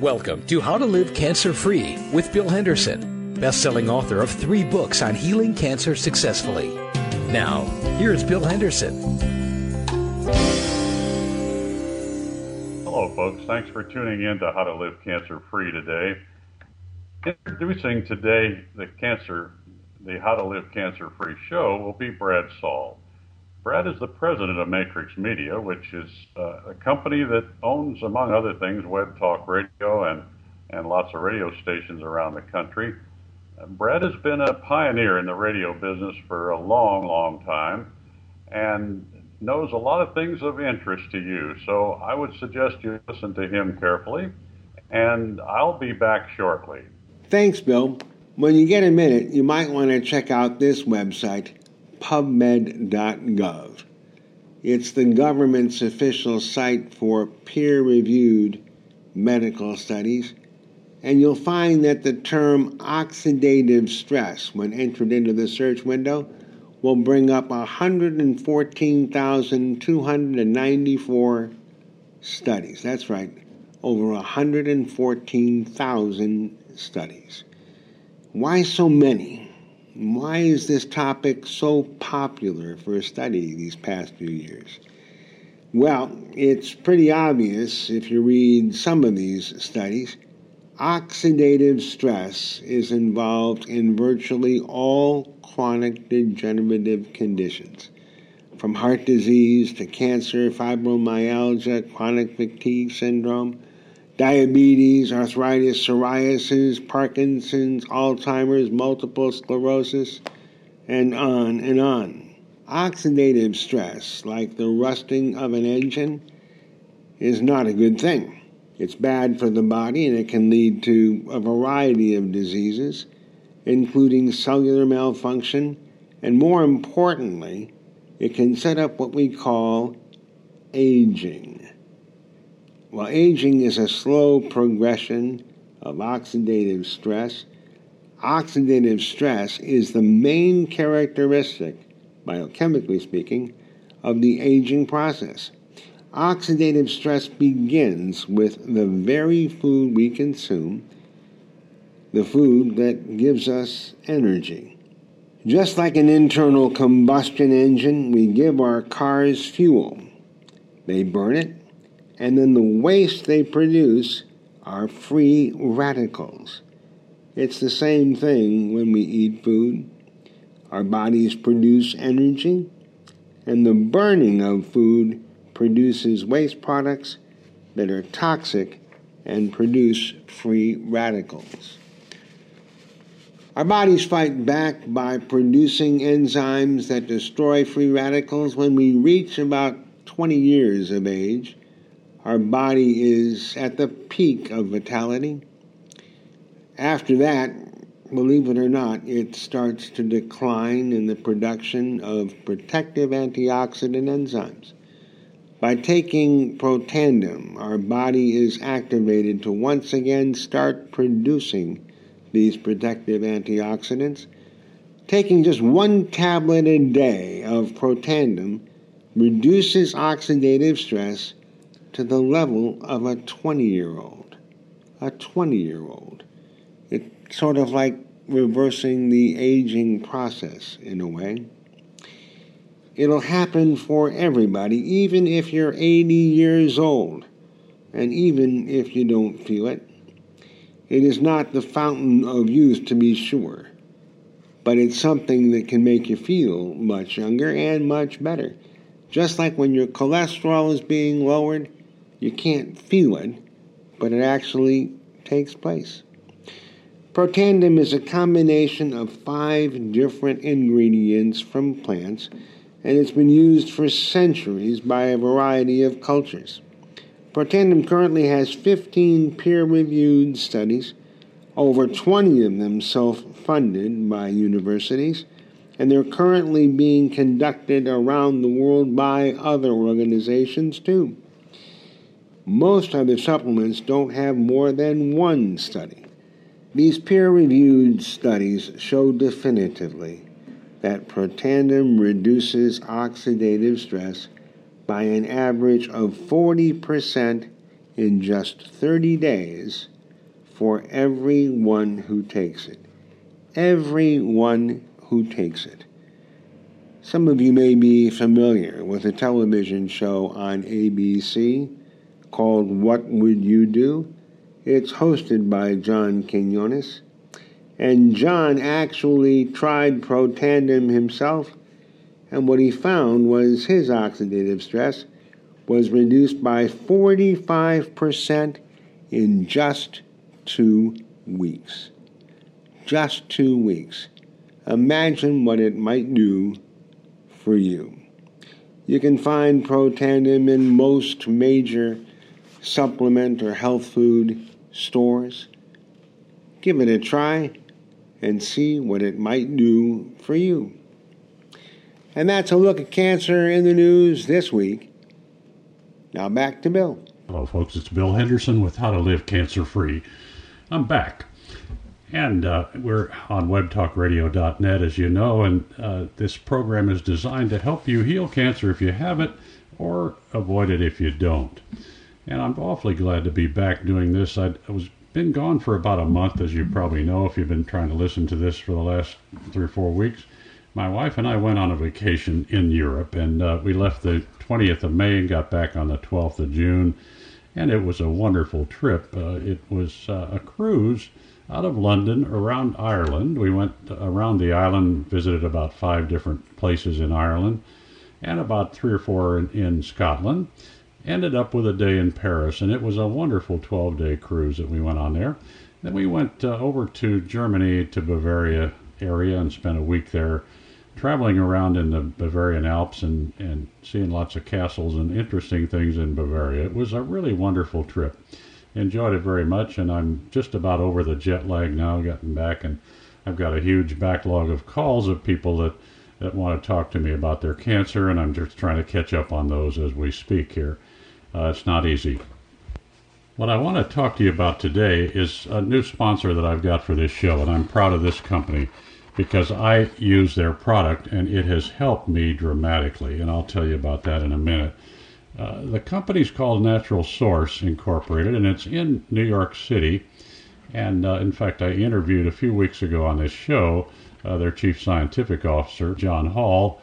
Welcome to How to Live Cancer Free with Bill Henderson, best-selling author of three books on healing cancer successfully. Now, here's Bill Henderson. Hello, folks. Thanks for tuning in to How to Live Cancer Free today. Introducing today the cancer, the How to Live Cancer Free show will be Brad Saul. Brad is the president of Matrix Media, which is uh, a company that owns, among other things, Web Talk Radio and, and lots of radio stations around the country. Uh, Brad has been a pioneer in the radio business for a long, long time and knows a lot of things of interest to you. So I would suggest you listen to him carefully, and I'll be back shortly. Thanks, Bill. When you get a minute, you might want to check out this website PubMed.gov. It's the government's official site for peer reviewed medical studies, and you'll find that the term oxidative stress, when entered into the search window, will bring up 114,294 studies. That's right, over 114,000 studies. Why so many? Why is this topic so popular for a study these past few years? Well, it's pretty obvious if you read some of these studies. Oxidative stress is involved in virtually all chronic degenerative conditions, from heart disease to cancer, fibromyalgia, chronic fatigue syndrome, diabetes, arthritis, psoriasis, Parkinson's, Alzheimer's, multiple sclerosis, and on and on. Oxidative stress, like the rusting of an engine, is not a good thing. It's bad for the body and it can lead to a variety of diseases, including cellular malfunction, and more importantly, it can set up what we call aging. While aging is a slow progression of oxidative stress, oxidative stress is the main characteristic, biochemically speaking, of the aging process. Oxidative stress begins with the very food we consume, the food that gives us energy. Just like an internal combustion engine, we give our cars fuel. They burn it, and then the waste they produce are free radicals. It's the same thing when we eat food. Our bodies produce energy, and the burning of food produces waste products that are toxic and produce free radicals. Our bodies fight back by producing enzymes that destroy free radicals when we reach about 20 years of age our body is at the peak of vitality. After that, believe it or not, it starts to decline in the production of protective antioxidant enzymes. By taking Protandim, our body is activated to once again start producing these protective antioxidants. Taking just one tablet a day of Protandim reduces oxidative stress to the level of a 20 year old. A 20 year old. It's sort of like reversing the aging process in a way. It'll happen for everybody, even if you're 80 years old, and even if you don't feel it. It is not the fountain of youth, to be sure, but it's something that can make you feel much younger and much better. Just like when your cholesterol is being lowered, you can't feel it, but it actually takes place. Protandim is a combination of five different ingredients from plants, and it's been used for centuries by a variety of cultures. Protandim currently has 15 peer reviewed studies, over 20 of them self funded by universities, and they're currently being conducted around the world by other organizations too. Most other supplements don't have more than one study. These peer reviewed studies show definitively that Protandim reduces oxidative stress by an average of 40% in just 30 days for everyone who takes it. Everyone who takes it. Some of you may be familiar with a television show on ABC called What Would You Do? It's hosted by John Quinones. And John actually tried Protandim himself, and what he found was his oxidative stress was reduced by 45% in just two weeks. Just two weeks. Imagine what it might do for you. You can find Protandim in most major supplement or health food stores. Give it a try and see what it might do for you. And that's a look at cancer in the news this week. Now back to Bill. Hello, folks. It's Bill Henderson with How to Live Cancer Free. I'm back. And uh, we're on webtalkradio.net, as you know, and uh, this program is designed to help you heal cancer if you have it or avoid it if you don't. And I'm awfully glad to be back doing this. I'd, I was been gone for about a month, as you probably know, if you've been trying to listen to this for the last three or four weeks. My wife and I went on a vacation in Europe, and uh, we left the 20th of May and got back on the 12th of June. And it was a wonderful trip. Uh, it was uh, a cruise out of London around Ireland. We went around the island, visited about five different places in Ireland, and about three or four in, in Scotland ended up with a day in Paris, and it was a wonderful 12 day cruise that we went on there. Then we went uh, over to Germany, to Bavaria area, and spent a week there traveling around in the Bavarian Alps and, and seeing lots of castles and interesting things in Bavaria. It was a really wonderful trip. Enjoyed it very much, and I'm just about over the jet lag now, gotten back, and I've got a huge backlog of calls of people that, that want to talk to me about their cancer, and I'm just trying to catch up on those as we speak here. Uh, it's not easy. What I want to talk to you about today is a new sponsor that I've got for this show, and I'm proud of this company because I use their product and it has helped me dramatically, and I'll tell you about that in a minute. Uh, the company's called Natural Source Incorporated, and it's in New York City. And uh, in fact, I interviewed a few weeks ago on this show uh, their chief scientific officer, John Hall,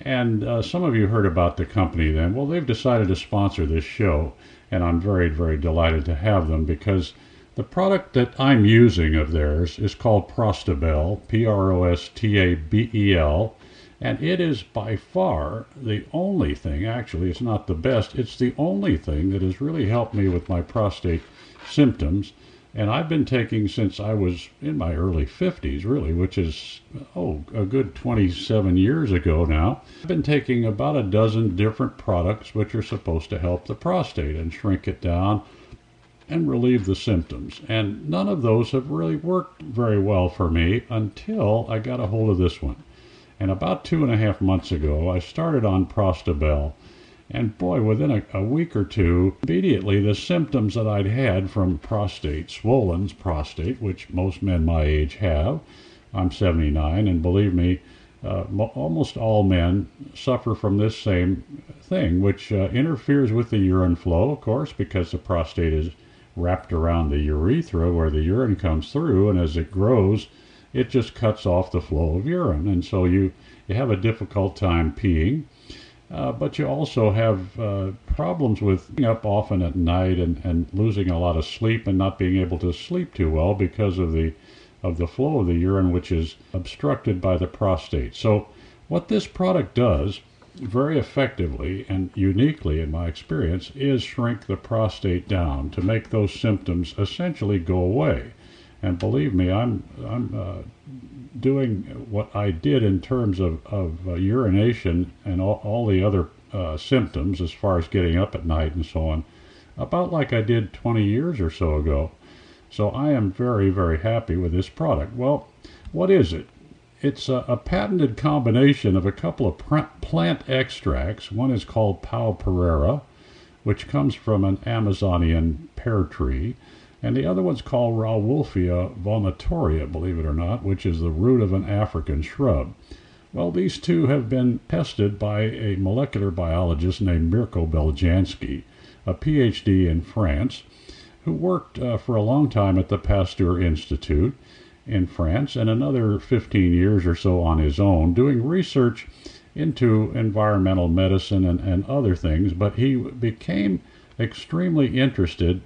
and uh, some of you heard about the company then. Well, they've decided to sponsor this show, and I'm very, very delighted to have them because the product that I'm using of theirs is called Prostabel, P R O S T A B E L, and it is by far the only thing, actually, it's not the best, it's the only thing that has really helped me with my prostate symptoms and I've been taking since I was in my early 50s, really, which is, oh, a good 27 years ago now. I've been taking about a dozen different products which are supposed to help the prostate and shrink it down and relieve the symptoms. And none of those have really worked very well for me until I got a hold of this one. And about two and a half months ago, I started on Prostabel and boy, within a, a, week or two, immediately the symptoms that I'd had from prostate, swollen prostate, which most men my age have, I'm 79, and believe me, uh, almost all men suffer from this same thing, which uh, interferes with the urine flow, of course, because the prostate is wrapped around the urethra where the urine comes through, and as it grows, it just cuts off the flow of urine, and so you, you have a difficult time peeing. Uh, but you also have uh, problems with up often at night and, and losing a lot of sleep and not being able to sleep too well because of the of the flow of the urine which is obstructed by the prostate. So what this product does very effectively and uniquely in my experience is shrink the prostate down to make those symptoms essentially go away. And believe me, I'm I'm uh, doing what I did in terms of, of uh, urination and all, all the other uh, symptoms as far as getting up at night and so on, about like I did 20 years or so ago. So I am very, very happy with this product. Well, what is it? It's a, a patented combination of a couple of pr- plant extracts. One is called Pau Pereira, which comes from an Amazonian pear tree and the other one's called Rauwolfia vomitoria, believe it or not, which is the root of an African shrub. Well, these two have been tested by a molecular biologist named Mirko Beljanski a PhD in France, who worked uh, for a long time at the Pasteur Institute in France and another 15 years or so on his own, doing research into environmental medicine and, and other things. But he became extremely interested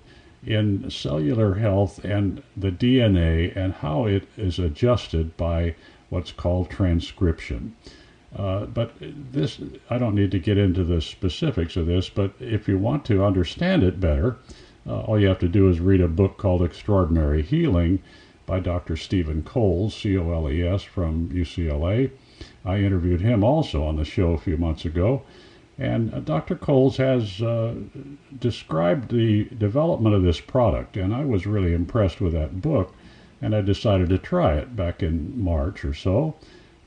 in cellular health and the DNA and how it is adjusted by what's called transcription. Uh, but this, I don't need to get into the specifics of this, but if you want to understand it better, uh, all you have to do is read a book called Extraordinary Healing by Dr. Stephen Coles, C O L E S, from UCLA. I interviewed him also on the show a few months ago. And uh, Dr. Coles has uh, described the development of this product, and I was really impressed with that book, and I decided to try it back in March or so.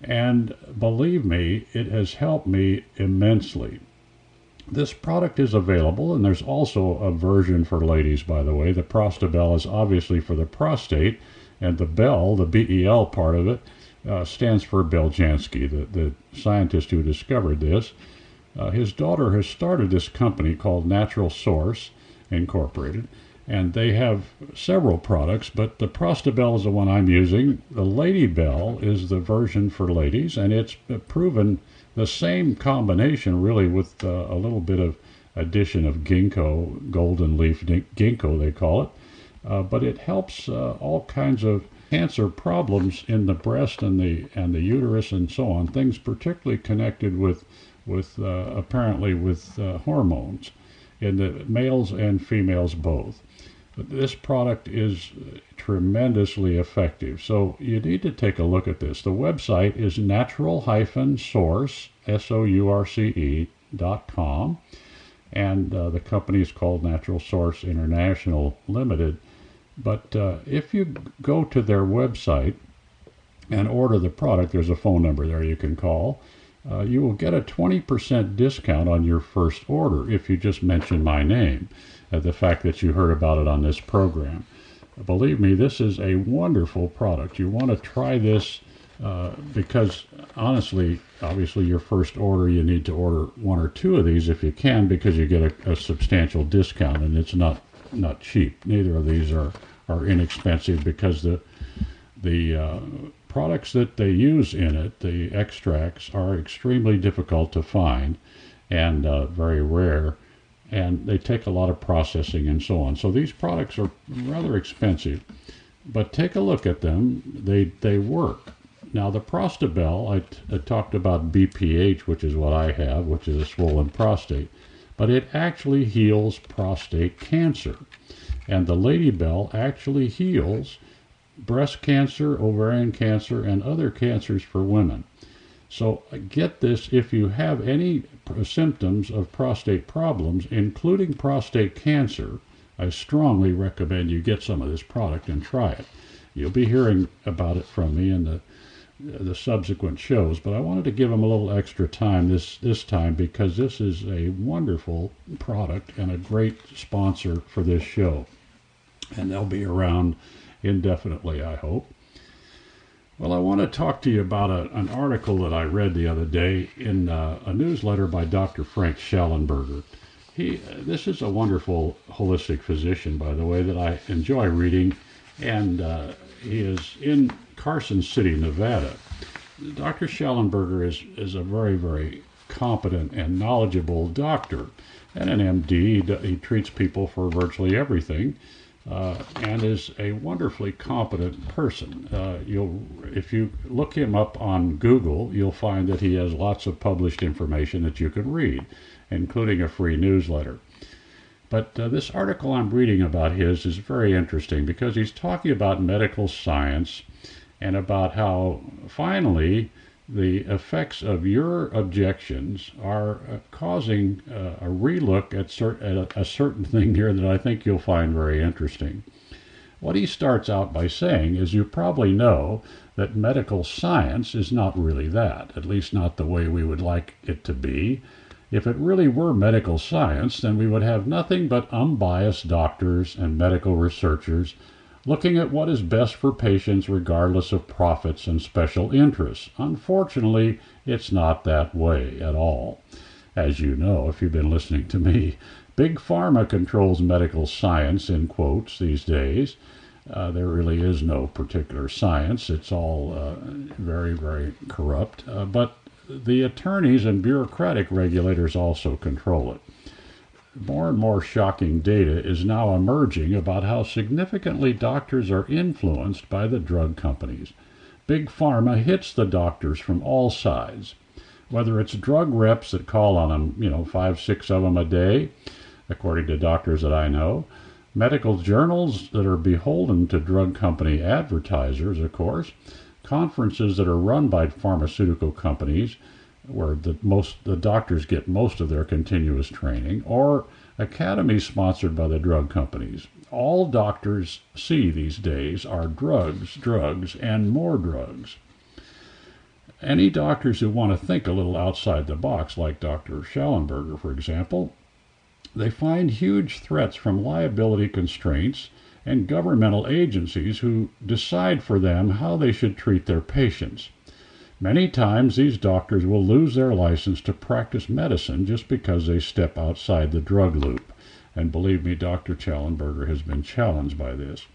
And believe me, it has helped me immensely. This product is available, and there's also a version for ladies, by the way. The Prostabel is obviously for the prostate, and the Bell, the BEL part of it, uh, stands for Beljanski, the, the scientist who discovered this. Uh, his daughter has started this company called Natural Source Incorporated, and they have several products, but the Prostabel is the one I'm using. The Lady Bell is the version for ladies, and it's proven the same combination really with uh, a little bit of addition of ginkgo, golden leaf ginkgo they call it, uh, but it helps uh, all kinds of cancer problems in the breast and the and the uterus and so on. Things particularly connected with with uh, apparently with uh, hormones in the males and females both. This product is tremendously effective. So you need to take a look at this. The website is natural-source, S-O-U-R-C-E dot com, and uh, the company is called Natural Source International Limited. But uh, if you go to their website and order the product, there's a phone number there you can call. Uh, you will get a 20% discount on your first order if you just mention my name, uh, the fact that you heard about it on this program. Believe me, this is a wonderful product. You want to try this uh, because, honestly, obviously, your first order, you need to order one or two of these if you can because you get a, a substantial discount and it's not, not cheap. Neither of these are, are inexpensive because the, the uh, products that they use in it, the extracts, are extremely difficult to find and uh, very rare, and they take a lot of processing and so on. So these products are rather expensive, but take a look at them. They they work. Now the Prostabel, I, t- I talked about BPH, which is what I have, which is a swollen prostate, but it actually heals prostate cancer, and the Lady Bell actually heals breast cancer, ovarian cancer, and other cancers for women. So get this if you have any symptoms of prostate problems, including prostate cancer, I strongly recommend you get some of this product and try it. You'll be hearing about it from me in the the subsequent shows, but I wanted to give them a little extra time this this time because this is a wonderful product and a great sponsor for this show. And they'll be around indefinitely, I hope. Well, I want to talk to you about a, an article that I read the other day in uh, a newsletter by Dr. Frank Shallenberger. He, this is a wonderful holistic physician, by the way, that I enjoy reading, and uh, he is in Carson City, Nevada. Dr. Shallenberger is, is a very, very competent and knowledgeable doctor and an MD. He treats people for virtually everything uh, and is a wonderfully competent person. Uh, you'll, if you look him up on Google, you'll find that he has lots of published information that you can read, including a free newsletter. But uh, this article I'm reading about his is very interesting because he's talking about medical science and about how finally the effects of your objections are uh, causing uh, a relook at, a certain thing here that I think you'll find very interesting. What he starts out by saying is you probably know that medical science is not really that, at least not the way we would like it to be. If it really were medical science, then we would have nothing but unbiased doctors and medical researchers looking at what is best for patients regardless of profits and special interests. Unfortunately, it's not that way at all. As you know, if you've been listening to me Big Pharma controls medical science, in quotes, these days. Uh, there really is no particular science. It's all uh, very, very corrupt. Uh, but the attorneys and bureaucratic regulators also control it. More and more shocking data is now emerging about how significantly doctors are influenced by the drug companies. Big Pharma hits the doctors from all sides, whether it's drug reps that call on them, you know, five, six of them a day, according to doctors that I know. Medical journals that are beholden to drug company advertisers, of course. Conferences that are run by pharmaceutical companies, where the most the doctors get most of their continuous training, or academies sponsored by the drug companies. All doctors see these days are drugs, drugs, and more drugs. Any doctors who want to think a little outside the box, like Dr. Shallenberger, for example, they find huge threats from liability constraints and governmental agencies who decide for them how they should treat their patients. Many times, these doctors will lose their license to practice medicine just because they step outside the drug loop. And believe me, Dr. Shallenberger has been challenged by this.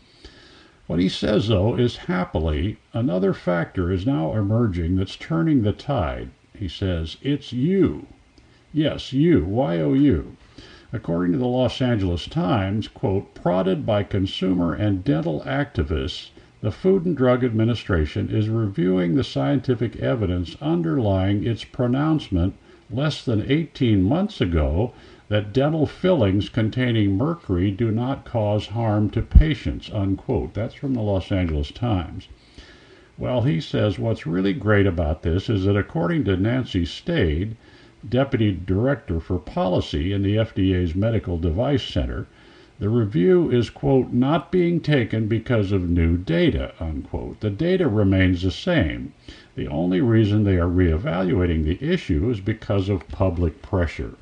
What he says, though, is happily another factor is now emerging that's turning the tide. He says, It's you. Yes, you, Y O U. According to the Los Angeles Times, quote, prodded by consumer and dental activists, the Food and Drug Administration is reviewing the scientific evidence underlying its pronouncement less than 18 months ago that dental fillings containing mercury do not cause harm to patients, unquote. That's from the Los Angeles Times. Well, he says what's really great about this is that according to Nancy Stade, Deputy Director for Policy in the FDA's Medical Device Center, the review is, quote, not being taken because of new data, unquote. The data remains the same. The only reason they are reevaluating the issue is because of public pressure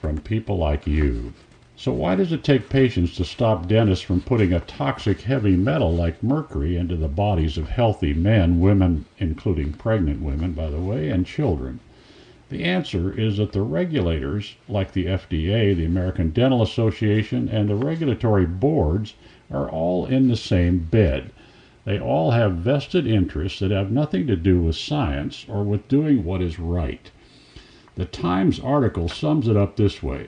from people like you. So, why does it take patience to stop dentists from putting a toxic heavy metal like mercury into the bodies of healthy men, women, including pregnant women, by the way, and children? The answer is that the regulators, like the FDA, the American Dental Association, and the regulatory boards, are all in the same bed. They all have vested interests that have nothing to do with science or with doing what is right. The Times article sums it up this way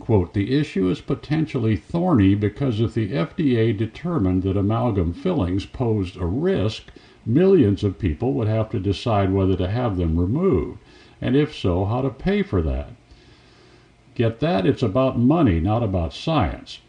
Quote, the issue is potentially thorny because if the FDA determined that amalgam fillings posed a risk, millions of people would have to decide whether to have them removed and if so, how to pay for that. Get that? It's about money, not about science.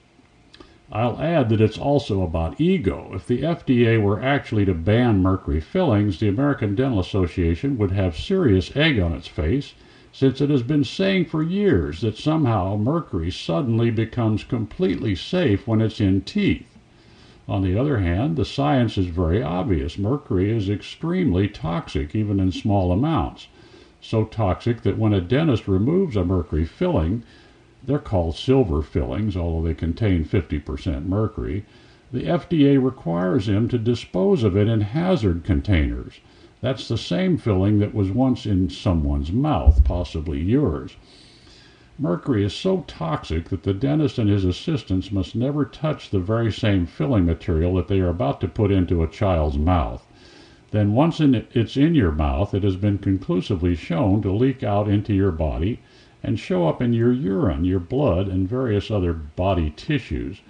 I'll add that it's also about ego. If the FDA were actually to ban mercury fillings, the American Dental Association would have serious egg on its face, since it has been saying for years that somehow mercury suddenly becomes completely safe when it's in teeth. On the other hand, the science is very obvious. Mercury is extremely toxic, even in small amounts so toxic that when a dentist removes a mercury filling, they're called silver fillings, although they contain 50% mercury, the FDA requires him to dispose of it in hazard containers. That's the same filling that was once in someone's mouth, possibly yours. Mercury is so toxic that the dentist and his assistants must never touch the very same filling material that they are about to put into a child's mouth then once in, it's in your mouth, it has been conclusively shown to leak out into your body and show up in your urine, your blood, and various other body tissues.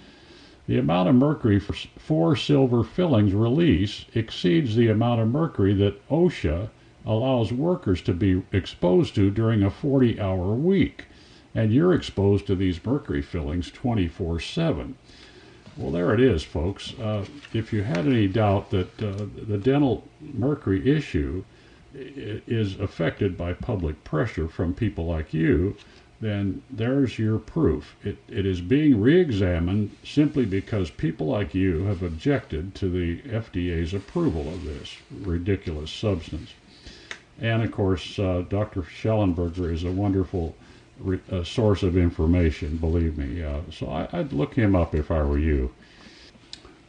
The amount of mercury for four silver fillings release exceeds the amount of mercury that OSHA allows workers to be exposed to during a 40 hour week. And you're exposed to these mercury fillings 24 7. Well, there it is, folks. Uh, if you had any doubt that uh, the dental mercury issue is affected by public pressure from people like you, then there's your proof. It, it is being re examined simply because people like you have objected to the FDA's approval of this ridiculous substance. And of course, uh, Dr. Shallenberger is a wonderful a source of information, believe me. Uh, so I, would look him up if I were you.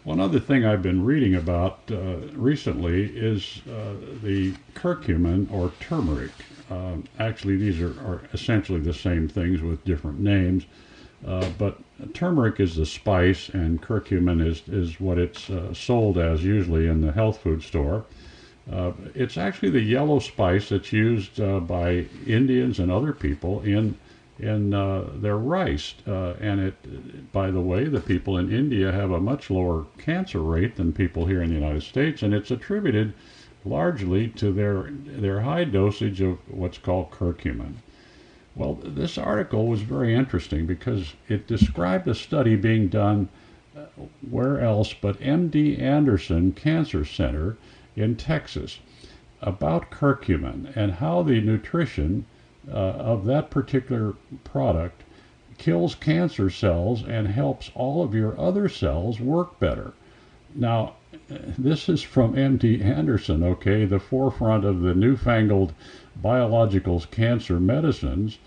One other thing I've been reading about uh, recently is uh, the curcumin or turmeric. Uh, actually, these are, are, essentially the same things with different names. Uh, but turmeric is the spice, and curcumin is, is what it's uh, sold as usually in the health food store. Uh, it's actually the yellow spice that's used uh, by Indians and other people in in uh, their rice. Uh, and it, by the way, the people in India have a much lower cancer rate than people here in the United States, and it's attributed largely to their their high dosage of what's called curcumin. Well, this article was very interesting because it described a study being done uh, where else but MD Anderson Cancer Center in Texas about curcumin and how the nutrition uh, of that particular product kills cancer cells and helps all of your other cells work better. Now, this is from MD Anderson, okay, the forefront of the newfangled biologicals cancer medicines.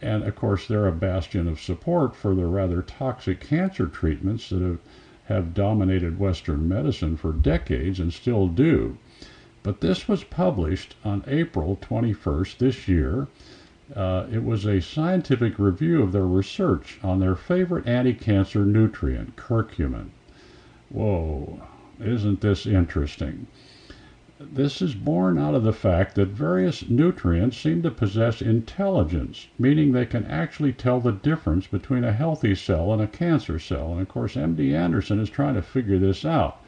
And of course, they're a bastion of support for the rather toxic cancer treatments that have, have dominated Western medicine for decades and still do. But this was published on April 21st this year. Uh, it was a scientific review of their research on their favorite anti cancer nutrient, curcumin. Whoa, isn't this interesting? This is born out of the fact that various nutrients seem to possess intelligence, meaning they can actually tell the difference between a healthy cell and a cancer cell. And of course, MD Anderson is trying to figure this out.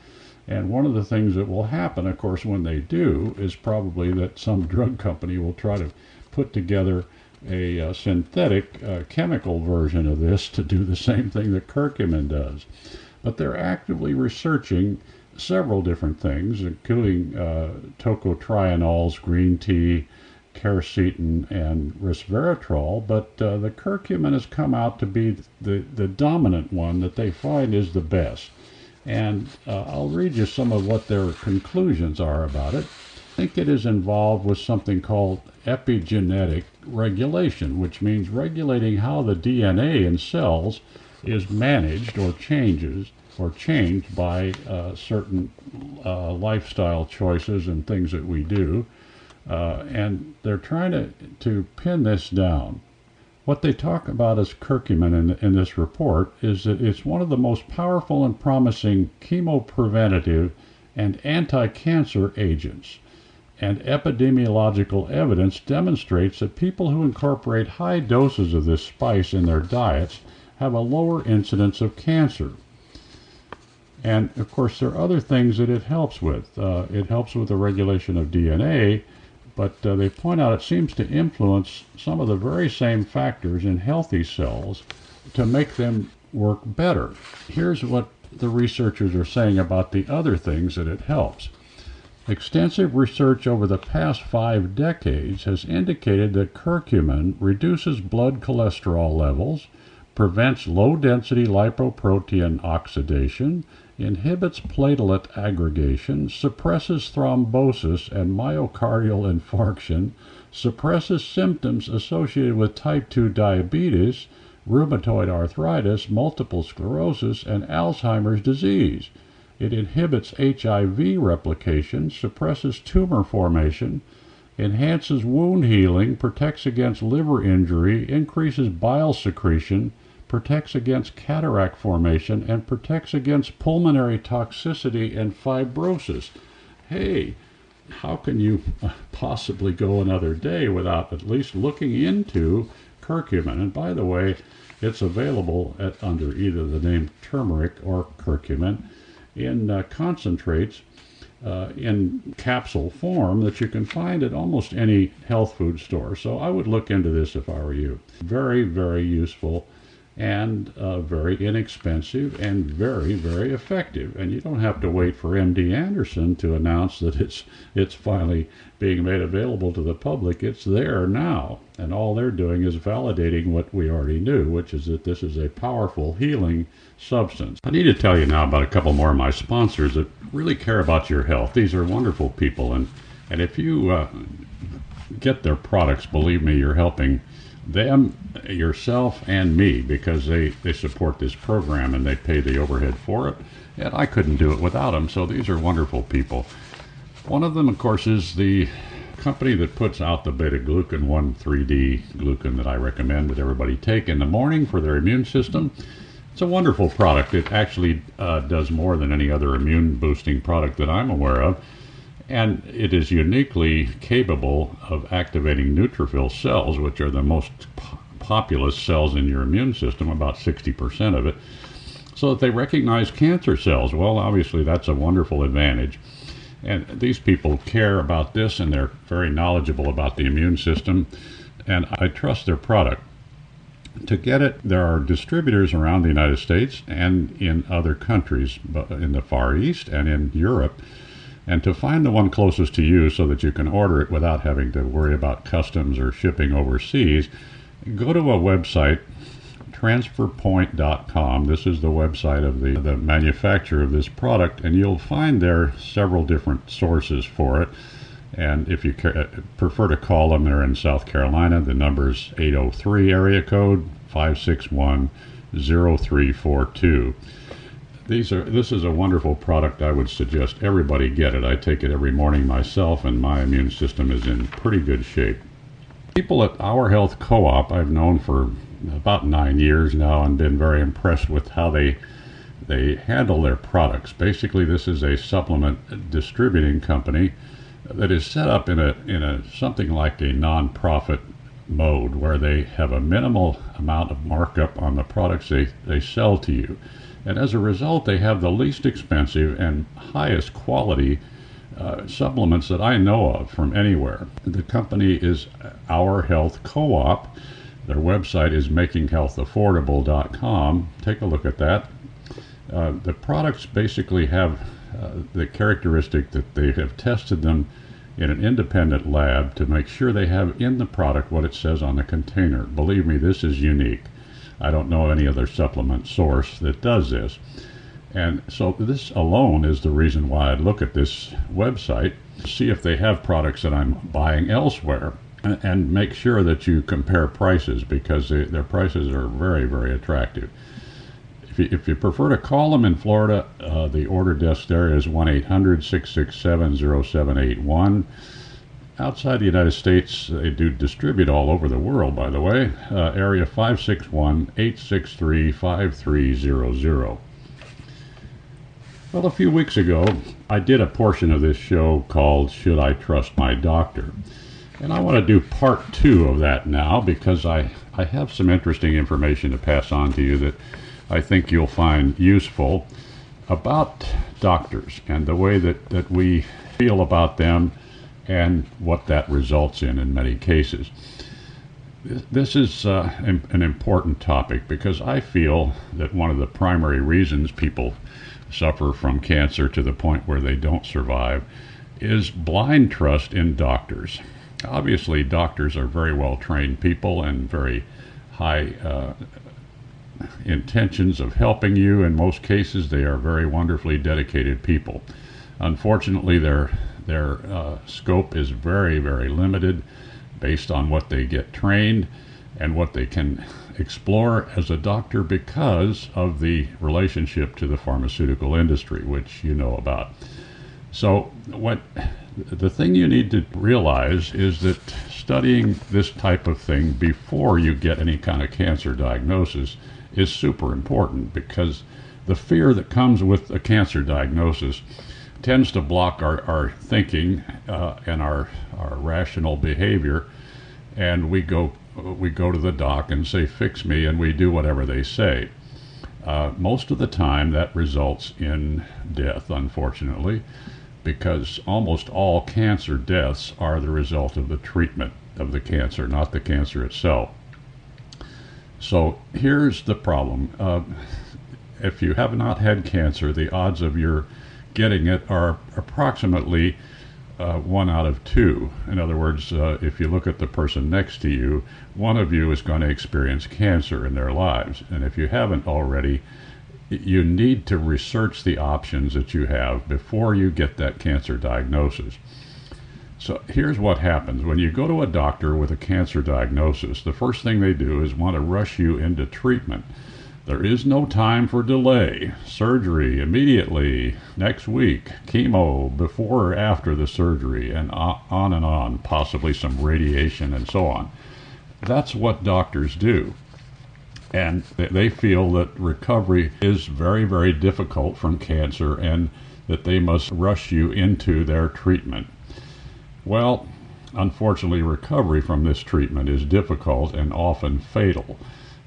And one of the things that will happen, of course, when they do, is probably that some drug company will try to put together a uh, synthetic uh, chemical version of this to do the same thing that curcumin does. But they're actively researching several different things, including uh, tocotrienols, green tea, quercetin, and resveratrol. But uh, the curcumin has come out to be the, the dominant one that they find is the best. And uh, I'll read you some of what their conclusions are about it. I think it is involved with something called epigenetic regulation, which means regulating how the DNA in cells is managed or changes or changed by uh, certain uh, lifestyle choices and things that we do. Uh, and they're trying to, to pin this down. What they talk about as curcumin in, in this report is that it's one of the most powerful and promising chemopreventative and anti cancer agents. And epidemiological evidence demonstrates that people who incorporate high doses of this spice in their diets have a lower incidence of cancer. And of course, there are other things that it helps with. Uh, it helps with the regulation of DNA, but uh, they point out it seems to influence some of the very same factors in healthy cells to make them work better. Here's what the researchers are saying about the other things that it helps. Extensive research over the past five decades has indicated that curcumin reduces blood cholesterol levels, prevents low density lipoprotein oxidation, inhibits platelet aggregation, suppresses thrombosis and myocardial infarction, suppresses symptoms associated with type 2 diabetes, rheumatoid arthritis, multiple sclerosis, and Alzheimer's disease. It inhibits HIV replication, suppresses tumor formation, enhances wound healing, protects against liver injury, increases bile secretion, protects against cataract formation, and protects against pulmonary toxicity and fibrosis. Hey, how can you possibly go another day without at least looking into curcumin? And by the way, it's available at, under either the name turmeric or curcumin in uh, concentrates uh, in capsule form that you can find at almost any health food store. So I would look into this if I were you. Very, very useful and uh, very inexpensive and very very effective. And you don't have to wait for MD Anderson to announce that it's it's finally being made available to the public. It's there now. And all they're doing is validating what we already knew which is that this is a powerful healing substance. I need to tell you now about a couple more of my sponsors that really care about your health. These are wonderful people. And and if you uh, get their products believe me you're helping them, yourself, and me because they, they support this program and they pay the overhead for it. And I couldn't do it without them. So these are wonderful people. One of them, of course, is the company that puts out the beta glucan 1 3D glucan that I recommend that everybody take in the morning for their immune system. It's a wonderful product. It actually uh, does more than any other immune boosting product that I'm aware of. And it is uniquely capable of activating neutrophil cells, which are the most po- populous cells in your immune system, about 60% of it, so that they recognize cancer cells. Well, obviously, that's a wonderful advantage. And these people care about this and they're very knowledgeable about the immune system. And I trust their product. To get it, there are distributors around the United States and in other countries, in the Far East and in Europe. And to find the one closest to you so that you can order it without having to worry about customs or shipping overseas, go to a website, transferpoint.com. This is the website of the, the manufacturer of this product, and you'll find there several different sources for it. And if you prefer to call them, they're in South Carolina. The number is 803 area code 561 0342. These are this is a wonderful product. I would suggest everybody get it. I take it every morning myself, and my immune system is in pretty good shape. People at Our Health Co-op I've known for about nine years now, and been very impressed with how they they handle their products. Basically, this is a supplement distributing company that is set up in a in a something like a nonprofit mode where they have a minimal amount of markup on the products they, they sell to you. And as a result, they have the least expensive and highest quality uh, supplements that I know of from anywhere. The company is Our Health Co op. Their website is makinghealthaffordable.com. Take a look at that. Uh, the products basically have uh, the characteristic that they have tested them in an independent lab to make sure they have in the product what it says on the container. Believe me, this is unique. I don't know any other supplement source that does this. And so this alone is the reason why I look at this website, see if they have products that I'm buying elsewhere, and make sure that you compare prices because they, their prices are very, very attractive. If you, if you prefer to call them in Florida, uh, the order desk there is 1 800 667 0781. Outside the United States, they do distribute all over the world, by the way. Uh, area 561 863 5300. Well, a few weeks ago, I did a portion of this show called Should I Trust My Doctor? And I want to do part two of that now because I, I have some interesting information to pass on to you that I think you'll find useful about doctors and the way that, that we feel about them and what that results in in many cases. This is uh, an important topic because I feel that one of the primary reasons people suffer from cancer to the point where they don't survive is blind trust in doctors. Obviously, doctors are very well trained people and very high uh, intentions of helping you. In most cases, they are very wonderfully dedicated people. Unfortunately, their their uh, scope is very, very limited based on what they get trained and what they can explore as a doctor because of the relationship to the pharmaceutical industry, which you know about. So, what the thing you need to realize is that studying this type of thing before you get any kind of cancer diagnosis is super important because the fear that comes with a cancer diagnosis tends to block our, our thinking uh, and our, our rational behavior and we go we go to the doc and say fix me and we do whatever they say uh, most of the time that results in death unfortunately because almost all cancer deaths are the result of the treatment of the cancer not the cancer itself so here's the problem. Uh, if you have not had cancer, the odds of your getting it are approximately uh, one out of two. In other words, uh, if you look at the person next to you, one of you is going to experience cancer in their lives. And if you haven't already, you need to research the options that you have before you get that cancer diagnosis. So here's what happens when you go to a doctor with a cancer diagnosis, the first thing they do is want to rush you into treatment. There is no time for delay. Surgery immediately, next week, chemo before or after the surgery, and on and on, possibly some radiation and so on. That's what doctors do. And they feel that recovery is very, very difficult from cancer and that they must rush you into their treatment. Well, unfortunately, recovery from this treatment is difficult and often fatal.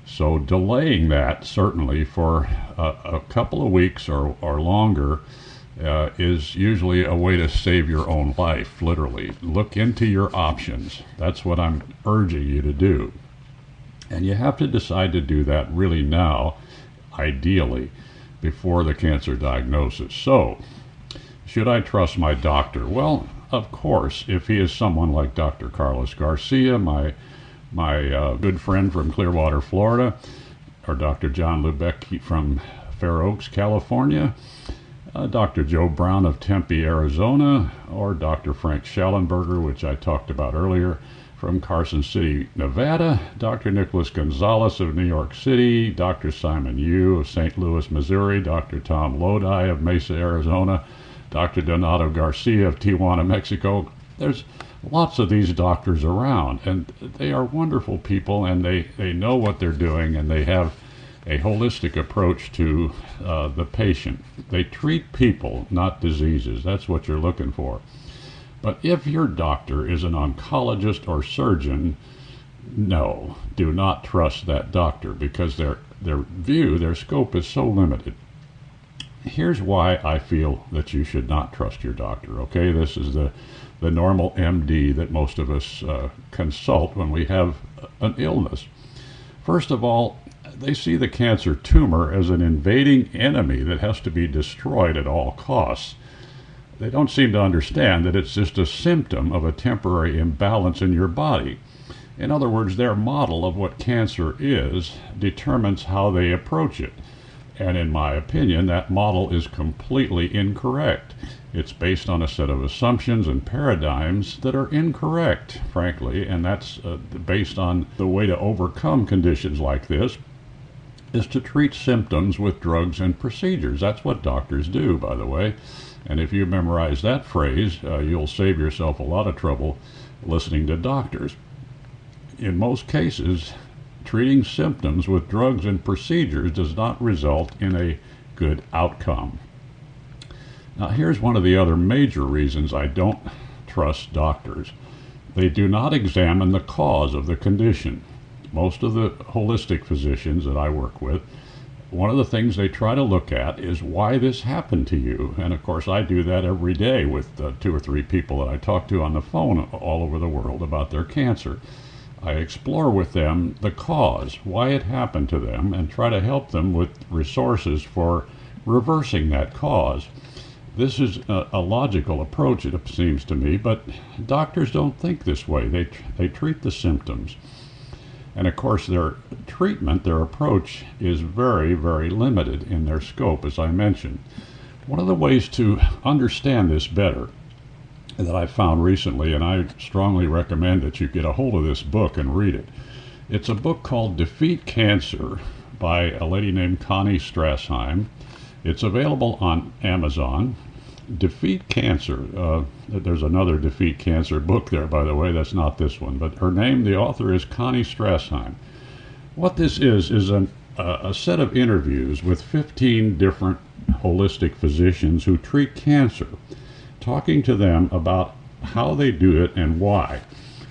So, delaying that certainly for a, a couple of weeks or, or longer uh, is usually a way to save your own life, literally. Look into your options. That's what I'm urging you to do. And you have to decide to do that really now, ideally, before the cancer diagnosis. So, should I trust my doctor? Well, of course, if he is someone like Dr. Carlos Garcia, my my uh, good friend from Clearwater, Florida, or Dr. John Lubeck from Fair Oaks, California, uh, Dr. Joe Brown of Tempe, Arizona, or Dr. Frank Shallenberger, which I talked about earlier, from Carson City, Nevada, Dr. Nicholas Gonzalez of New York City, Dr. Simon Yu of St. Louis, Missouri, Dr. Tom Lodi of Mesa, Arizona, Dr. Donato Garcia of Tijuana, Mexico. There's lots of these doctors around, and they are wonderful people, and they, they know what they're doing, and they have a holistic approach to uh, the patient. They treat people, not diseases. That's what you're looking for. But if your doctor is an oncologist or surgeon, no, do not trust that doctor because their their view, their scope is so limited here's why I feel that you should not trust your doctor. Okay, this is the the normal MD that most of us uh, consult when we have an illness. First of all, they see the cancer tumor as an invading enemy that has to be destroyed at all costs. They don't seem to understand that it's just a symptom of a temporary imbalance in your body. In other words, their model of what cancer is determines how they approach it. And in my opinion, that model is completely incorrect. It's based on a set of assumptions and paradigms that are incorrect, frankly, and that's uh, based on the way to overcome conditions like this is to treat symptoms with drugs and procedures. That's what doctors do, by the way. And if you memorize that phrase, uh, you'll save yourself a lot of trouble listening to doctors. In most cases, treating symptoms with drugs and procedures does not result in a good outcome. Now, here's one of the other major reasons I don't trust doctors they do not examine the cause of the condition. Most of the holistic physicians that I work with, one of the things they try to look at is why this happened to you. And of course, I do that every day with uh, two or three people that I talk to on the phone all over the world about their cancer. I explore with them the cause, why it happened to them, and try to help them with resources for reversing that cause. This is a, a, logical approach, it seems to me, but doctors don't think this way. They, they treat the symptoms. And of course, their treatment, their approach, is very, very limited in their scope, as I mentioned. One of the ways to understand this better that I found recently, and I strongly recommend that you get a hold of this book and read it. It's a book called Defeat Cancer by a lady named Connie Strassheim. It's available on Amazon. Defeat Cancer. Uh, there's another Defeat Cancer book there, by the way. That's not this one. But her name, the author, is Connie Strassheim. What this is, is an, uh, a set of interviews with 15 different holistic physicians who treat cancer talking to them about how they do it and why,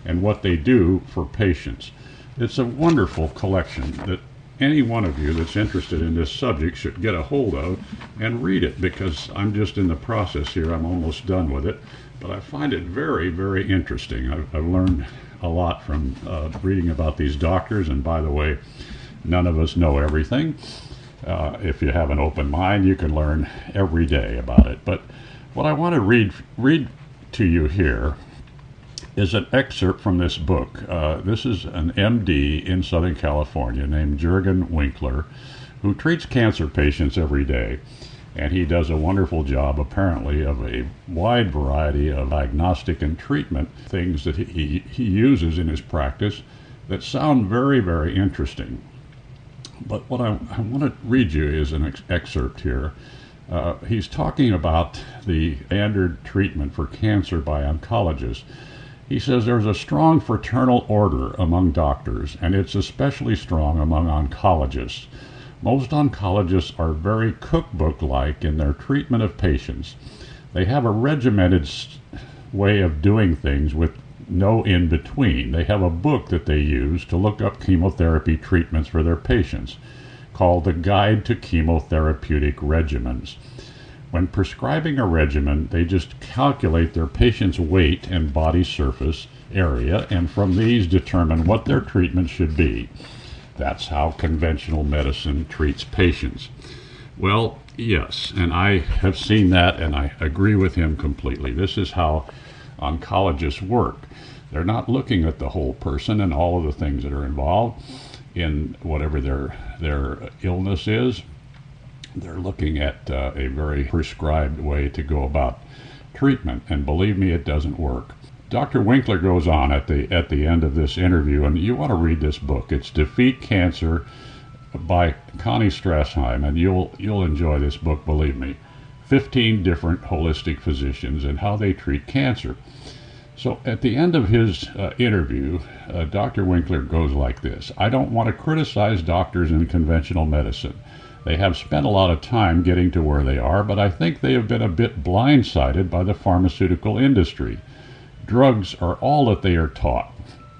and what they do for patients. It's a wonderful collection that any one of you that's interested in this subject should get a hold of and read it because I'm just in the process here. I'm almost done with it, but I find it very, very interesting. I've, I've learned a lot from uh, reading about these doctors, and by the way, none of us know everything. Uh, if you have an open mind, you can learn every day about it. But what I want to read read to you here is an excerpt from this book. Uh, this is an MD in Southern California named Jurgen Winkler, who treats cancer patients every day. And he does a wonderful job, apparently, of a wide variety of diagnostic and treatment things that he, he uses in his practice that sound very, very interesting. But what I, I want to read you is an ex- excerpt here. Uh, he's talking about the standard treatment for cancer by oncologists. He says there's a strong fraternal order among doctors, and it's especially strong among oncologists. Most oncologists are very cookbook like in their treatment of patients. They have a regimented way of doing things with no in between. They have a book that they use to look up chemotherapy treatments for their patients called the Guide to Chemotherapeutic Regimens. When prescribing a regimen, they just calculate their patient's weight and body surface area, and from these determine what their treatment should be. That's how conventional medicine treats patients. Well, yes, and I have seen that, and I agree with him completely. This is how oncologists work. They're not looking at the whole person and all of the things that are involved in whatever their their illness is. They're looking at uh, a very prescribed way to go about treatment, and believe me, it doesn't work. Dr. Winkler goes on at the at the end of this interview, and you want to read this book. It's Defeat Cancer by Connie Strassheim, and you'll you'll enjoy this book. Believe me. 15 different holistic physicians and how they treat cancer. So at the end of his uh, interview, uh, Dr. Winkler goes like this I don't want to criticize doctors in conventional medicine. They have spent a lot of time getting to where they are, but I think they have been a bit blindsided by the pharmaceutical industry. Drugs are all that they are taught,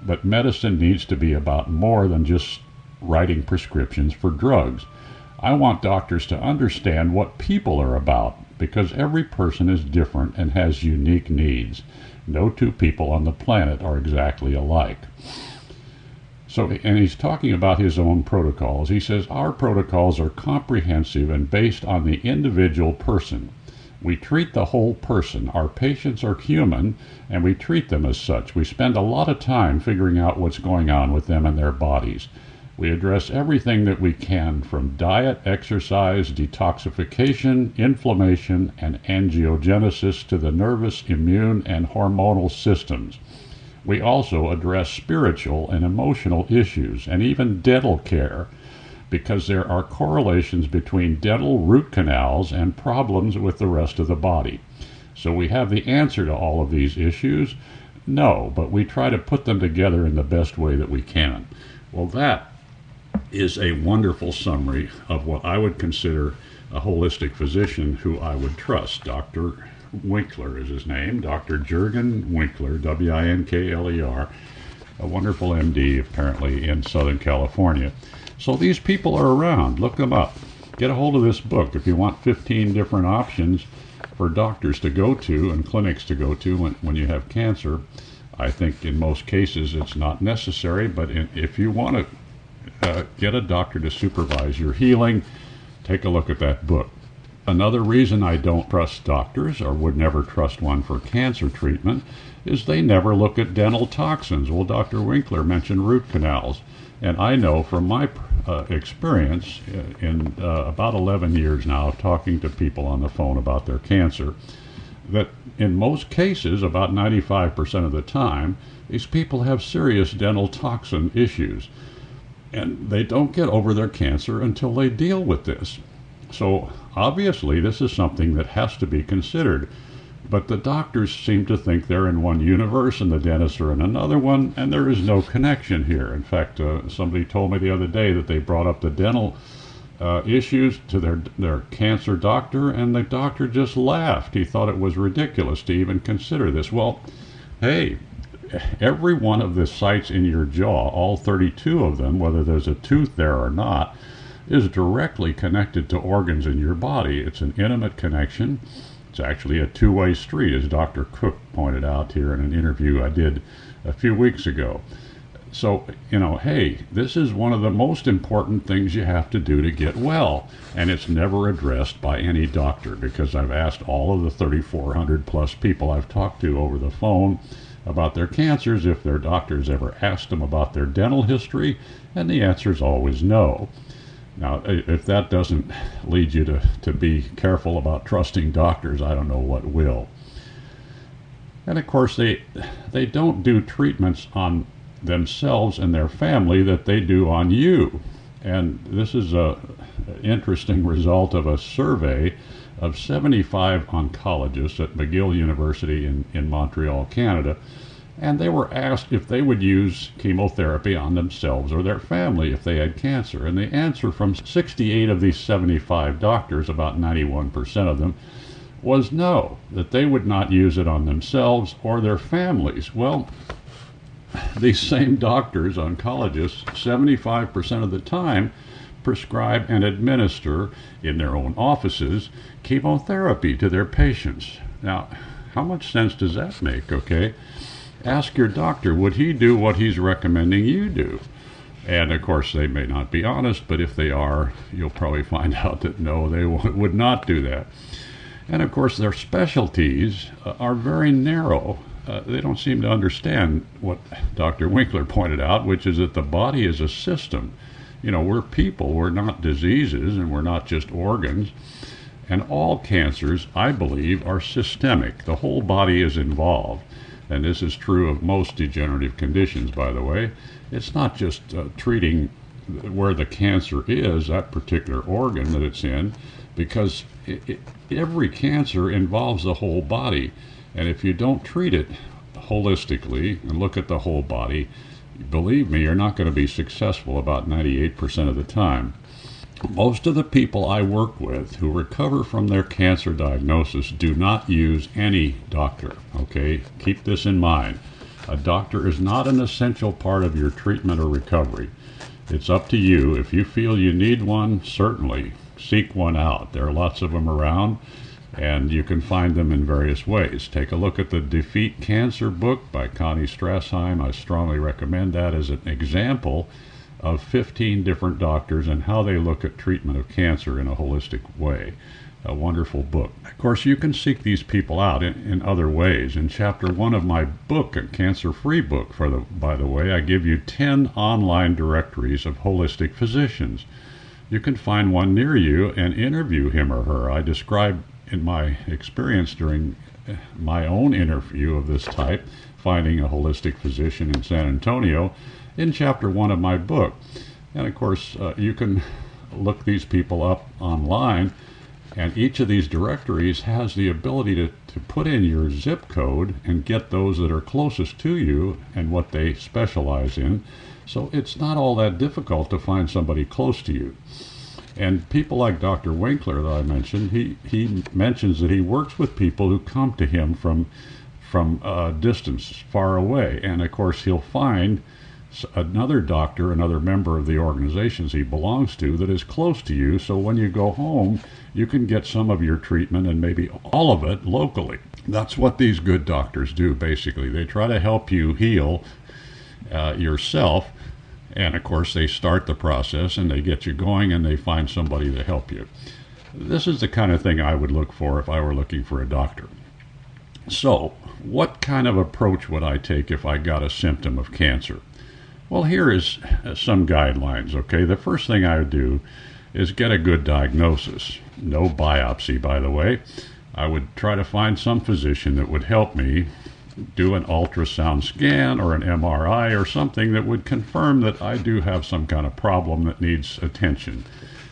but medicine needs to be about more than just writing prescriptions for drugs. I want doctors to understand what people are about because every person is different and has unique needs. No two people on the planet are exactly alike. So, and he's talking about his own protocols. He says, Our protocols are comprehensive and based on the individual person. We treat the whole person. Our patients are human, and we treat them as such. We spend a lot of time figuring out what's going on with them and their bodies. We address everything that we can from diet, exercise, detoxification, inflammation, and angiogenesis to the nervous, immune, and hormonal systems. We also address spiritual and emotional issues and even dental care because there are correlations between dental root canals and problems with the rest of the body. So we have the answer to all of these issues? No, but we try to put them together in the best way that we can. Well, that is a wonderful summary of what I would consider a holistic physician who I would trust. Dr. Winkler is his name, Dr. Jurgen Winkler, W I N K L E R, a wonderful MD apparently in Southern California. So these people are around. Look them up. Get a hold of this book if you want 15 different options for doctors to go to and clinics to go to when, when you have cancer. I think in most cases it's not necessary, but in, if you want to uh, get a doctor to supervise your healing. Take a look at that book. Another reason I don't trust doctors or would never trust one for cancer treatment is they never look at dental toxins. Well, Dr. Winkler mentioned root canals, and I know from my uh, experience uh, in uh, about 11 years now of talking to people on the phone about their cancer that in most cases, about 95% of the time, these people have serious dental toxin issues and they don't get over their cancer until they deal with this. So, obviously, this is something that has to be considered. But the doctors seem to think they're in one universe and the dentists are in another one, and there is no connection here. In fact, uh, somebody told me the other day that they brought up the dental uh, issues to their their cancer doctor, and the doctor just laughed. He thought it was ridiculous to even consider this. Well, hey, every one of the sites in your jaw, all 32 of them, whether there's a tooth there or not, is directly connected to organs in your body. It's an intimate connection. It's actually a two way street, as Dr. Cook pointed out here in an interview I did a few weeks ago. So, you know, hey, this is one of the most important things you have to do to get well. And it's never addressed by any doctor because I've asked all of the 3,400 plus people I've talked to over the phone about their cancers if their doctors ever asked them about their dental history, and the answer is always no. Now, if that doesn't lead you to, to be careful about trusting doctors, I don't know what will. And of course, they, they don't do treatments on themselves and their family that they do on you. And this is a interesting result of a survey of 75 oncologists at McGill University in, in Montreal, Canada. And they were asked if they would use chemotherapy on themselves or their family if they had cancer. And the answer from 68 of these 75 doctors, about 91% of them, was no, that they would not use it on themselves or their families. Well, these same doctors, oncologists, 75% of the time prescribe and administer in their own offices chemotherapy to their patients. Now, how much sense does that make, okay? Ask your doctor, would he do what he's recommending you do? And of course, they may not be honest, but if they are, you'll probably find out that no, they would not do that. And of course, their specialties uh, are very narrow. Uh, they don't seem to understand what Dr. Winkler pointed out, which is that the body is a system. You know, we're people, we're not diseases, and we're not just organs. And all cancers, I believe, are systemic. The whole body is involved. And this is true of most degenerative conditions, by the way. It's not just uh, treating where the cancer is, that particular organ that it's in, because it, it, every cancer involves the whole body. And if you don't treat it holistically and look at the whole body, believe me, you're not going to be successful about 98% of the time. Most of the people I work with who recover from their cancer diagnosis do not use any doctor. Okay, keep this in mind. A doctor is not an essential part of your treatment or recovery. It's up to you. If you feel you need one, certainly seek one out. There are lots of them around, and you can find them in various ways. Take a look at the Defeat Cancer book by Connie Strassheim. I strongly recommend that as an example of 15 different doctors and how they look at treatment of cancer in a holistic way. A wonderful book. Of course, you can seek these people out in, in other ways. In chapter one of my book, a cancer-free book, for the by the way, I give you 10 online directories of holistic physicians you can find one near you and interview him or her. I describe in my experience during my own interview of this type, Finding a Holistic Physician in San Antonio, in chapter one of my book. And of course, uh, you can look these people up online, and each of these directories has the ability to, to put in your zip code and get those that are closest to you and what they specialize in. So it's not all that difficult to find somebody close to you. And people like Dr. Winkler that I mentioned, he, he mentions that he works with people who come to him from from a distance far away. And of course, he'll find another doctor, another member of the organizations he belongs to that is close to you. So when you go home, you can get some of your treatment and maybe all of it locally. That's what these good doctors do, basically. They try to help you heal uh, yourself and of course, they start the process and they get you going and they find somebody to help you. This is the kind of thing I would look for if I were looking for a doctor. So, what kind of approach would I take if I got a symptom of cancer? Well, here is some guidelines, okay? The first thing I would do is get a good diagnosis. No biopsy, by the way. I would try to find some physician that would help me do an ultrasound scan or an MRI or something that would confirm that I do have some kind of problem that needs attention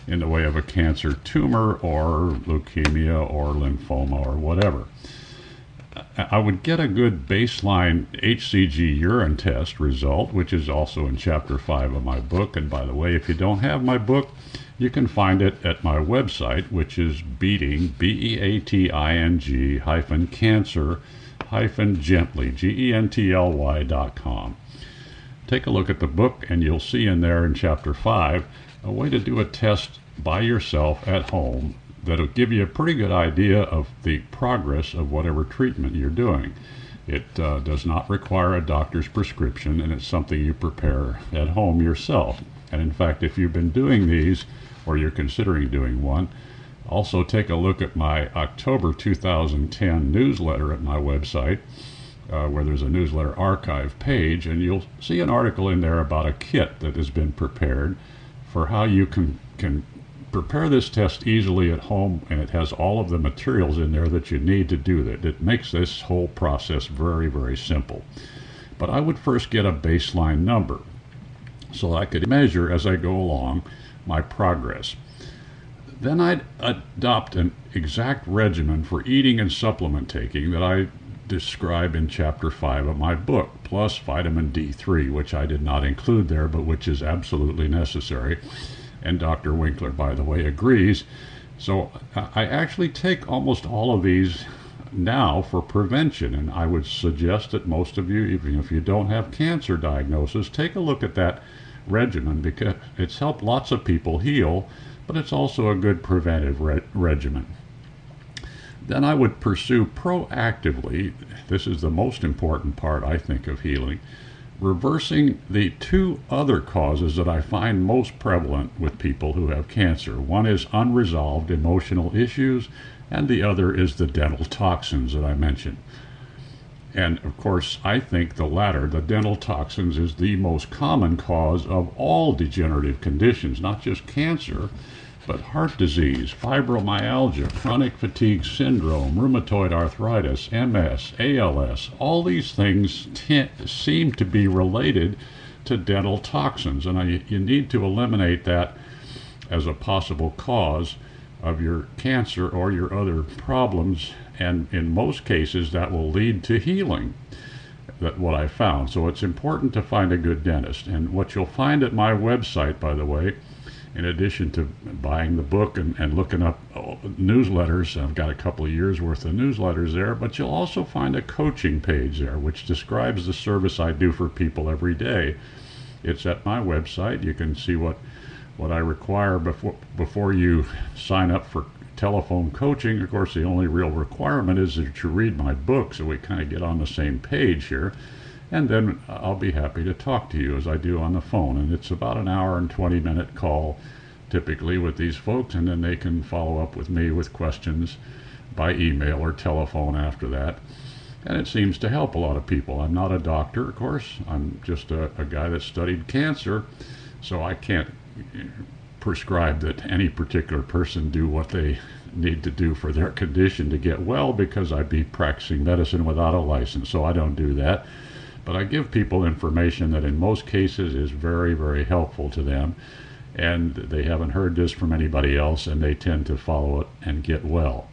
in the way of a cancer tumor or leukemia or lymphoma or whatever. I would get a good baseline HCG urine test result, which is also in chapter 5 of my book. And by the way, if you don't have my book, you can find it at my website, which is beating, B E A T I N G hyphen cancer hyphen gently, G-E-N-T-L-Y dot com. Take a look at the book and you'll see in there in chapter 5 a way to do a test by yourself at home that'll give you a pretty good idea of the progress of whatever treatment you're doing. It uh, does not require a doctor's prescription and it's something you prepare at home yourself. And in fact, if you've been doing these or you're considering doing one, also, take a look at my October 2010 newsletter at my website, uh, where there's a newsletter archive page, and you'll see an article in there about a kit that has been prepared for how you can, can prepare this test easily at home, and it has all of the materials in there that you need to do that. It makes this whole process very, very simple. But I would first get a baseline number so I could measure as I go along my progress. Then I'd adopt an exact regimen for eating and supplement taking that I describe in chapter 5 of my book, plus vitamin D3, which I did not include there, but which is absolutely necessary. And Dr. Winkler, by the way, agrees. So I actually take almost all of these now for prevention, and I would suggest that most of you, even if you don't have cancer diagnosis, take a look at that regimen because it's helped lots of people heal, but it's also a good preventive re- regimen then I would pursue proactively, this is the most important part, I think, of healing, reversing the two other causes that I find most prevalent with people who have cancer. One is unresolved emotional issues, and the other is the dental toxins that I mentioned. And of course, I think the latter, the dental toxins, is the most common cause of all degenerative conditions, not just cancer, but heart disease, fibromyalgia, chronic fatigue syndrome, rheumatoid arthritis, MS, ALS, all these things seem to be related to dental toxins. And I, you need to eliminate that as a possible cause of your cancer or your other problems. And in most cases, that will lead to healing. That what I found. So it's important to find a good dentist. And what you'll find at my website, by the way, in addition to buying the book and, and looking up uh, newsletters, I've got a couple of years worth of newsletters there, but you'll also find a coaching page there which describes the service I do for people every day. It's at my website. You can see what what I require before before you sign up for telephone coaching. Of course, the only real requirement is that you read my book, so we kind of get on the same page here and then I'll be happy to talk to you as I do on the phone. And it's about an hour and 20 minute call typically with these folks, and then they can follow up with me with questions by email or telephone after that. And it seems to help a lot of people. I'm not a doctor, of course, I'm just a, a guy that studied cancer, so I can't prescribe that any particular person do what they need to do for their condition to get well because I'd be practicing medicine without a license, so I don't do that. But I give people information that in most cases is very, very helpful to them. And they haven't heard this from anybody else, and they tend to follow it and get well.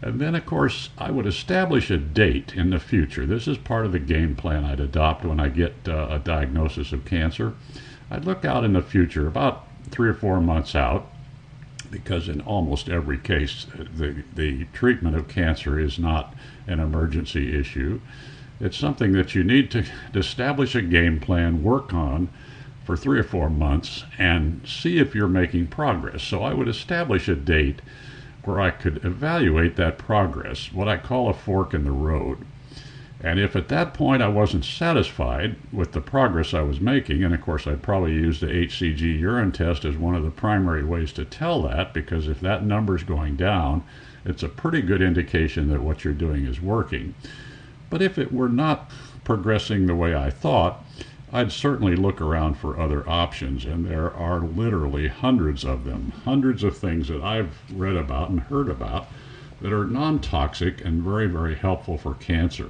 And then, of course, I would establish a date in the future. This is part of the game plan I'd adopt when I get uh, a diagnosis of cancer. I'd look out in the future, about three or four months out, because in almost every case, the, the treatment of cancer is not an emergency issue. It's something that you need to, to establish a game plan, work on for three or four months, and see if you're making progress. So I would establish a date where I could evaluate that progress, what I call a fork in the road. And if at that point I wasn't satisfied with the progress I was making, and of course I'd probably use the HCG urine test as one of the primary ways to tell that, because if that number's going down, it's a pretty good indication that what you're doing is working. But if it were not progressing the way I thought, I'd certainly look around for other options, and there are literally hundreds of them, hundreds of things that I've read about and heard about that are non toxic and very, very helpful for cancer.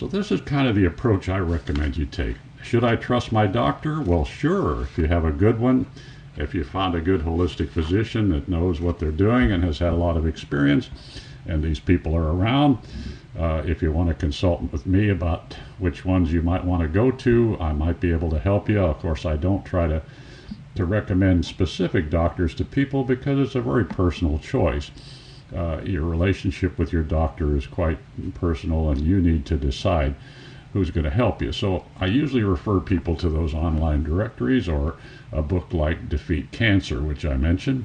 So, this is kind of the approach I recommend you take. Should I trust my doctor? Well, sure, if you have a good one. If you found a good holistic physician that knows what they're doing and has had a lot of experience, and these people are around, uh, if you want to consult with me about which ones you might want to go to, I might be able to help you. Of course, I don't try to to recommend specific doctors to people because it's a very personal choice. Uh, your relationship with your doctor is quite personal, and you need to decide who's going to help you. So I usually refer people to those online directories or a book like Defeat Cancer, which I mentioned,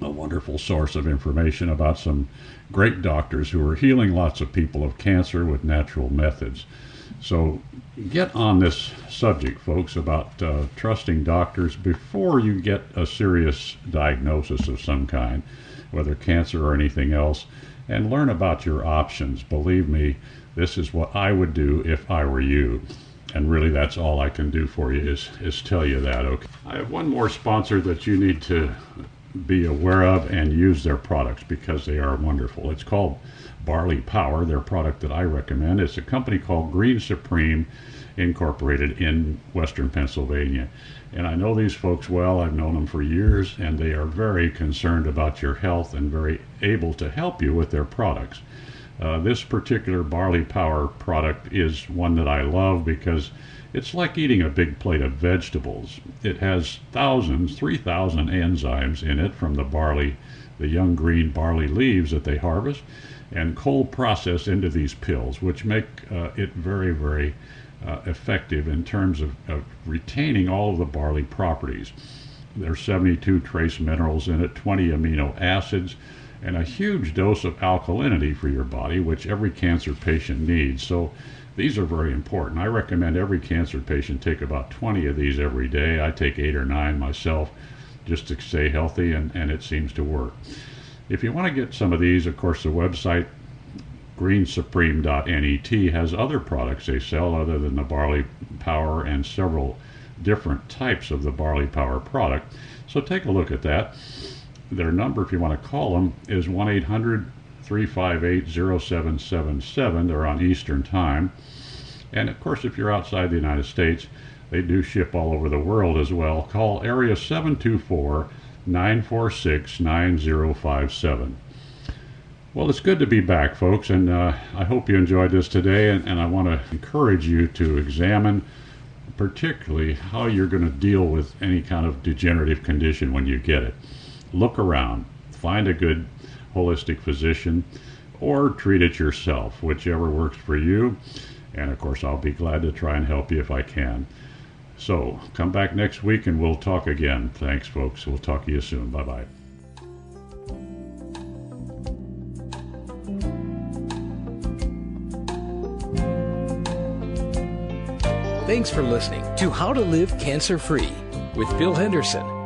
a wonderful source of information about some great doctors who are healing lots of people of cancer with natural methods. So get on this subject, folks, about uh, trusting doctors before you get a serious diagnosis of some kind, whether cancer or anything else, and learn about your options. Believe me, this is what I would do if I were you. And really, that's all I can do for you is, is tell you that. Okay. I have one more sponsor that you need to be aware of and use their products because they are wonderful. It's called Barley Power, their product that I recommend. It's a company called Green Supreme, Incorporated in Western Pennsylvania. And I know these folks well. I've known them for years, and they are very concerned about your health and very able to help you with their products. Uh, this particular Barley Power product is one that I love because it's like eating a big plate of vegetables. It has thousands, 3,000 enzymes in it from the barley, the young green barley leaves that they harvest, and cold process into these pills, which make uh, it very, very uh, effective in terms of, of retaining all of the barley properties. There's 72 trace minerals in it, 20 amino acids, and a huge dose of alkalinity for your body, which every cancer patient needs. So these are very important. I recommend every cancer patient take about 20 of these every day. I take eight or nine myself just to stay healthy, and, and it seems to work. If you want to get some of these, of course, the website greensupreme.net has other products they sell other than the barley power and several different types of the barley power product. So take a look at that. Their number, if you want to call them, is 1 800 358 0777. They're on Eastern Time. And of course, if you're outside the United States, they do ship all over the world as well. Call area 724 946 9057. Well, it's good to be back, folks, and uh, I hope you enjoyed this today. And, and I want to encourage you to examine, particularly, how you're going to deal with any kind of degenerative condition when you get it look around, find a good holistic physician, or treat it yourself, whichever works for you. And of course, I'll be glad to try and help you if I can. So come back next week and we'll talk again. Thanks, folks. We'll talk to you soon. Bye bye. Thanks for listening to How to Live Cancer Free with Bill Henderson